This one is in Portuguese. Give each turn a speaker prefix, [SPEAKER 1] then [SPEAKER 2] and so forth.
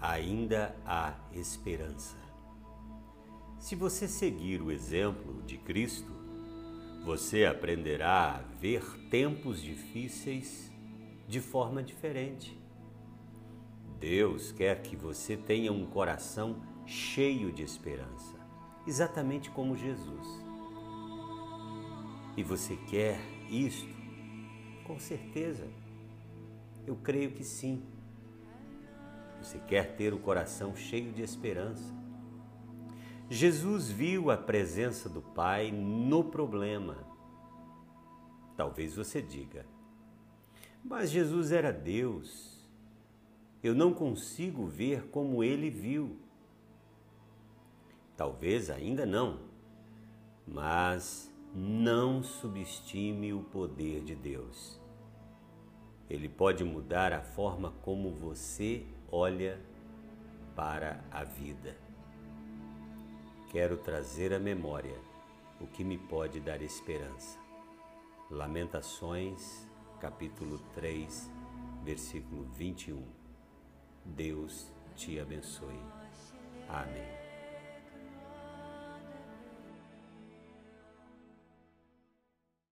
[SPEAKER 1] ainda há esperança. Se você seguir o exemplo de Cristo, você aprenderá a ver tempos difíceis de forma diferente. Deus quer que você tenha um coração cheio de esperança, exatamente como Jesus. E você quer isto? Com certeza. Eu creio que sim. Você quer ter o coração cheio de esperança. Jesus viu a presença do Pai no problema. Talvez você diga, mas Jesus era Deus. Eu não consigo ver como ele viu. Talvez ainda não, mas não subestime o poder de Deus. Ele pode mudar a forma como você olha para a vida. Quero trazer à memória o que me pode dar esperança. Lamentações, capítulo 3, versículo 21. Deus te abençoe. Amém.